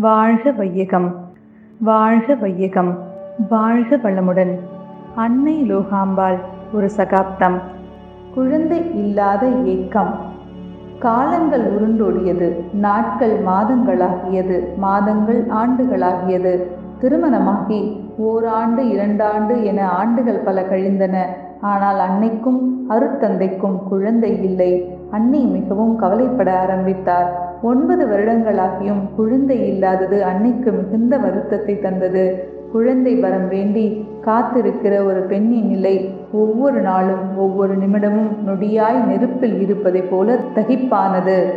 வாழ்க வையகம் வாழ்க வையகம் வாழ்க வளமுடன். அன்னை லோகாம்பாள் ஒரு சகாப்தம். குழந்தை இல்லாத ஏக்கம். காலங்கள் உருண்டோடியது நாட்கள் மாதங்களாகியது மாதங்கள் ஆண்டுகளாகியது. திருமணமாகி ஓராண்டு இரண்டாண்டு என ஆண்டுகள் பல கழிந்தன. ஆனால் அன்னைக்கும் அருத்தந்தைக்கும் குழந்தை இல்லை. அன்னை மிகவும் கவலைப்பட ஆரம்பித்தார். ஒன்பது வருடங்களாகியும் குழந்தை இல்லாதது அன்னைக்கு மிகுந்த வருத்தத்தை தந்தது. குழந்தை வரம் வேண்டி காத்திருக்கிற ஒரு பெண்ணின் நிலை ஒவ்வொரு நாளும் ஒவ்வொரு நிமிடமும் நொடியாய் நெருப்பில் இருப்பதைப் போல தகிப்பானது.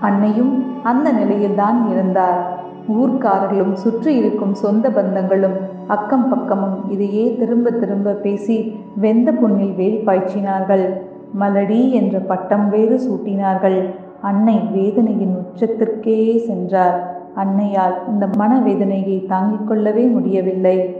அன்னையும் அந்த நிலையில்தான் இருந்தார். ஊர்க்காரர்களும் சுற்றி இருக்கும் சொந்த பந்தங்களும் அக்கம் பக்கமும் இதையே திரும்ப திரும்ப பேசி வெந்த புண்ணில் வேல் பாய்ச்சினார்கள். மலடி என்ற பட்டம் வேறு சூட்டினார்கள். அன்னை வேதனையின் உச்சத்திற்கே சென்றார். அன்னையால் இந்த மனவேதனையை தாங்கிக் கொள்ளவே முடியவில்லை.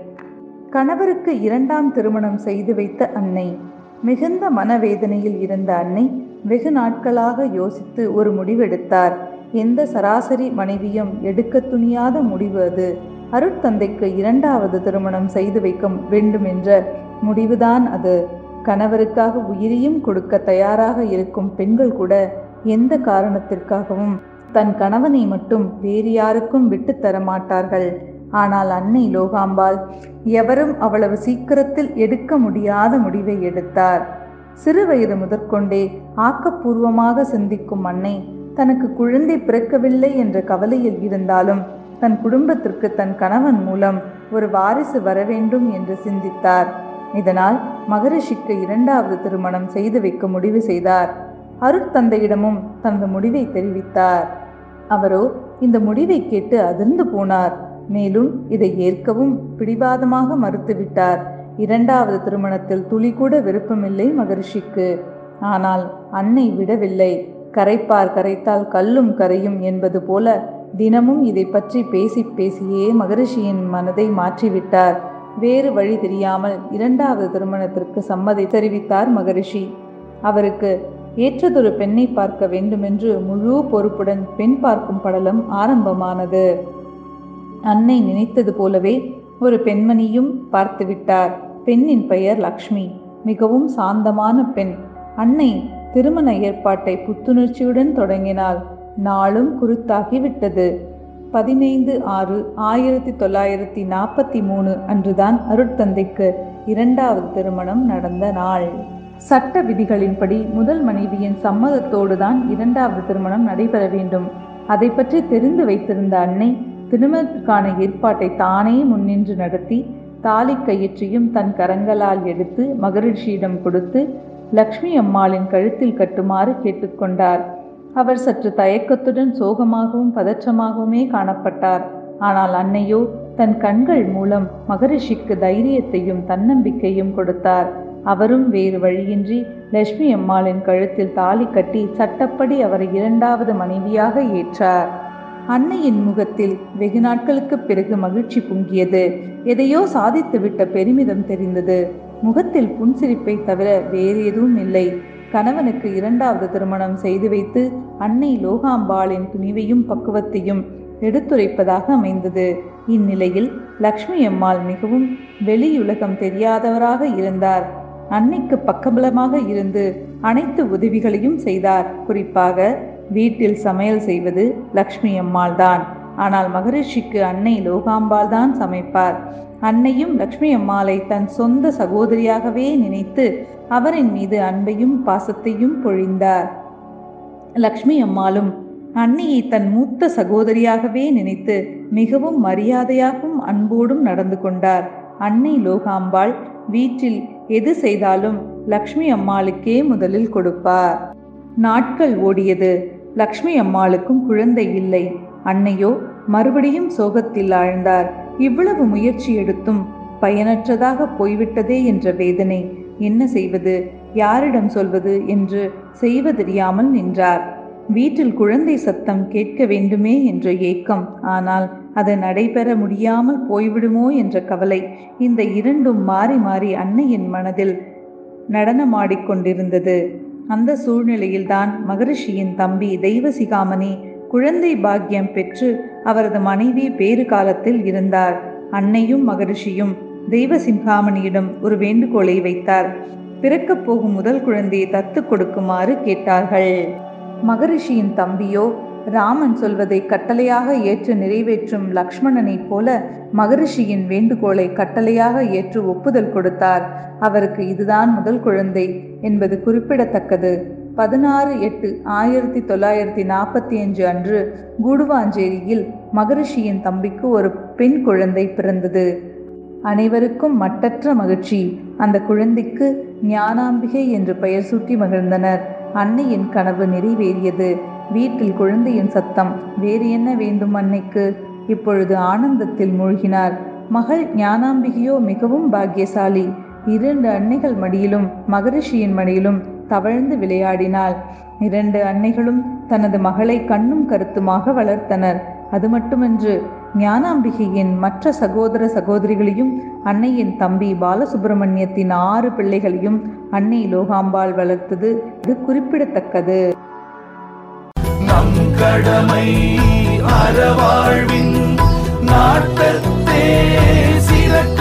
கணவருக்கு இரண்டாம் திருமணம் செய்து வைத்த அன்னை மிகுந்த மனவேதனையில் இருந்த அன்னை வெகு நாட்களாக யோசித்து ஒரு முடிவெடுத்தார். எந்த சராசரி மனைவியும் எடுக்க துணியாத முடிவு அது. அருட்தந்தைக்கு இரண்டாவது திருமணம் செய்து வைக்க வேண்டும் என்ற முடிவுதான் அது. கணவருக்காக உயிரையும் கொடுக்க தயாராக இருக்கும் பெண்கள் கூட எந்த காரணத்திற்காகவும் தன் கணவனை மட்டும் வேறு யாருக்கும் விட்டு தர மாட்டார்கள். ஆனால் அன்னை லோகாம்பாள் எவரும் அவ்வளவு சீக்கிரத்தில் எடுக்க முடியாத முடிவை எடுத்தார். சிறு வயது முதற்கொண்டே ஆக்கப்பூர்வமாக சிந்திக்கும் அன்னை தனக்கு குழந்தை பிறக்கவில்லை என்ற கவலையில் இருந்தாலும் தன் குடும்பத்திற்கு தன் கணவன் மூலம் ஒரு வாரிசு வர வேண்டும் என்று சிந்தித்தார். இதனால் மகரிஷிக்கு இரண்டாவது திருமணம் செய்து வைக்க முடிவு செய்தார். அருட்தந்தையிடமும் தனது முடிவை தெரிவித்தார். அவரோ இந்த முடிவை கேட்டு அதிர்ந்து போனார். மேலும் இதை ஏற்கவும் பிடிவாதமாக மறுத்துவிட்டார் இரண்டாவது திருமணத்தில் துளி கூட விருப்பமில்லை மகரிஷிக்கு. ஆனால் அன்னை விடவில்லை. கரைப்பார் கரைத்தால் கல்லும் கரையும் என்பது போல தினமும் இதை பற்றி பேசி பேசியே மகரிஷியின் மனதை மாற்றிவிட்டார். வேறு வழி தெரியாமல் இரண்டாவது திருமணத்திற்கு சம்மதை தெரிவித்தார் மகரிஷி. அவருக்கு ஏற்றதொரு பெண்ணை பார்க்க வேண்டுமென்று முழு பொறுப்புடன் பெண் பார்க்கும் படலம் ஆரம்பமானது. அன்னை நினைத்தது போலவே ஒரு பெண்மணியும் பார்த்துவிட்டார் பெண்ணின் பெயர் லக்ஷ்மி. மிகவும் சாந்தமான பெண். அன்னை திருமண ஏற்பாட்டை புத்துணர்ச்சியுடன் தொடங்கினாள். நாளும் குருத்தாகிவிட்டது பதினைந்து ஆறு ஆயிரத்தி தொள்ளாயிரத்தி நாற்பத்தி மூணு அன்றுதான் அருட்தந்தைக்கு இரண்டாவது திருமணம் நடந்த நாள். சட்ட விதிகளின்படி முதல் மனைவியின் சம்மதத்தோடு தான் இரண்டாவது திருமணம் நடைபெற வேண்டும். அதை பற்றி தெரிந்து வைத்திருந்த அன்னை திருமணத்திற்கான ஏற்பாட்டை தானே முன்னின்று நடத்தி தாலி கயிற்றையும் தன் கரங்களால் எடுத்து மகரிஷியிடம் கொடுத்து லக்ஷ்மி அம்மாளின் கழுத்தில் கட்டுமாறு கேட்டுக்கொண்டார் அவர் சற்று தயக்கத்துடன் சோகமாகவும் பதற்றமாகவுமே காணப்பட்டார். ஆனால் அன்னையோ தன் கண்கள் மூலம் மகரிஷிக்கு தைரியத்தையும் தன்னம்பிக்கையும் கொடுத்தார். அவரும் வேறு வழியின்றி லட்சுமி அம்மாளின் கழுத்தில் தாலி கட்டி சட்டப்படி அவரை இரண்டாவது மனைவியாக ஏற்றார். அன்னையின் முகத்தில் வெகு நாட்களுக்கு பிறகு மகிழ்ச்சி பொங்கியது. எதையோ சாதித்துவிட்ட பெருமிதம் தெரிந்தது. முகத்தில் புன்சிரிப்பை தவிர வேறு எதுவும் இல்லை. கணவனுக்கு இரண்டாவது திருமணம் செய்து வைத்து அன்னை லோகாம்பாளின் துணிவையும் பக்குவத்தையும் எடுத்துரைப்பதாக அமைந்தது. இந்நிலையில் லக்ஷ்மி அம்மாள் மிகவும் வெளியுலகம் தெரியாதவராக இருந்தார். அன்னைக்கு பக்கபலமாக இருந்து அனைத்து உதவிகளையும் செய்தார். குறிப்பாக வீட்டில் சமையல் செய்வது லக்ஷ்மி அம்மாள் தான் ஆனால் மகரிஷிக்கு அன்னை லோகாம்பாள் தான் சமைப்பார். அன்னையும் லக்ஷ்மி அம்மாளை தன் சொந்த சகோதரியாகவே நினைத்து அவரின் மீது அன்பையும் பாசத்தையும் பொழிந்தார். லக்ஷ்மி அம்மாளும் அன்னையை தன் மூத்த சகோதரியாகவே நினைத்து மிகவும் மரியாதையாகவும் அன்போடும் நடந்து கொண்டார். அன்னை லோகாம்பாள் வீட்டில் எது செய்தாலும் லக்ஷ்மி அம்மாளுக்கே முதலில் கொடுப்பார். நாட்கள் ஓடியது. லக்ஷ்மி அம்மாளுக்கும் குழந்தை இல்லை. அன்னையோ மறுபடியும் சோகத்தில் ஆழ்ந்தார். இவ்வளவு முயற்சி எடுத்தும் பயனற்றதாக போய்விட்டதே என்ற வேதனை. என்ன செய்வது? யாரிடம் சொல்வது என்று செய்வதறியாமல் நின்றார். வீட்டில் குழந்தை சத்தம் கேட்க வேண்டுமே என்ற ஏக்கம். ஆனால் அது நடைபெற முடியாமல் போய்விடுமோ என்ற கவலை இந்த இரண்டும் மாறி மாறி அன்னையின் மனதில் நடனமாடிக்கொண்டிருந்தது. அந்த சூழ்நிலையில்தான் மகரிஷியின் தம்பி தெய்வசிகாமணி குழந்தை பாக்கியம் பெற்று அவரது மனைவி பேறு காலத்தில் இருந்தார். அன்னையும் மகரிஷியும் தெய்வசிங்காமணியிடம் ஒரு வேண்டுகோளை வைத்தார். பிறக்கப் போகும் முதல் குழந்தையை தத்து கொடுக்குமாறு கேட்டார்கள். மகரிஷியின் தம்பியோ ராமன் சொல்வதை கட்டளையாக ஏற்று நிறைவேற்றும் லக்ஷ்மணனைப் போல மகரிஷியின் வேண்டுகோளை கட்டளையாக ஏற்று ஒப்புதல் கொடுத்தார். அவருக்கு இதுதான் முதல் குழந்தை என்பது குறிப்பிடத்தக்கது. பதினாறு எட்டு ஆயிரத்தி தொள்ளாயிரத்தி நாற்பத்தி அஞ்சு அன்று கூடுவாஞ்சேரியில் மகரிஷியின் தம்பிக்கு ஒரு பெண் குழந்தை பிறந்தது. அனைவருக்கும் மட்டற்ற மகிழ்ச்சி. அந்த குழந்தைக்கு ஞானாம்பிகை என்று பெயர் சூட்டி மகிழ்ந்தனர். அன்னையின் கனவு நிறைவேறியது. வீட்டில் குழந்தையின் சத்தம் வேறு என்ன வேண்டும் அன்னைக்கு? இப்பொழுது ஆனந்தத்தில் மூழ்கினார். மகள் ஞானாம்பிகையோ மிகவும் பாக்கியசாலி. இரண்டு அன்னைகள் மடியிலும் மகரிஷியின் மடியிலும் தவழ்ந்து விளையாடினாள். இரண்டு அன்னைகளும் தனது மகளை கண்ணும் கருத்துமாக வளர்த்தனர். அது மட்டுமன்று ஞானாம்பிகையின் மற்ற சகோதர சகோதரிகளையும் அன்னையின் தம்பி பாலசுப்பிரமணியத்தின் ஆறு பிள்ளைகளையும் அன்னை லோகாம்பாள் வளர்த்தது. இது குறிப்பிடத்தக்கது. நம் கடமை அறவாழ்வின் நாட்டத்தே சிறக்க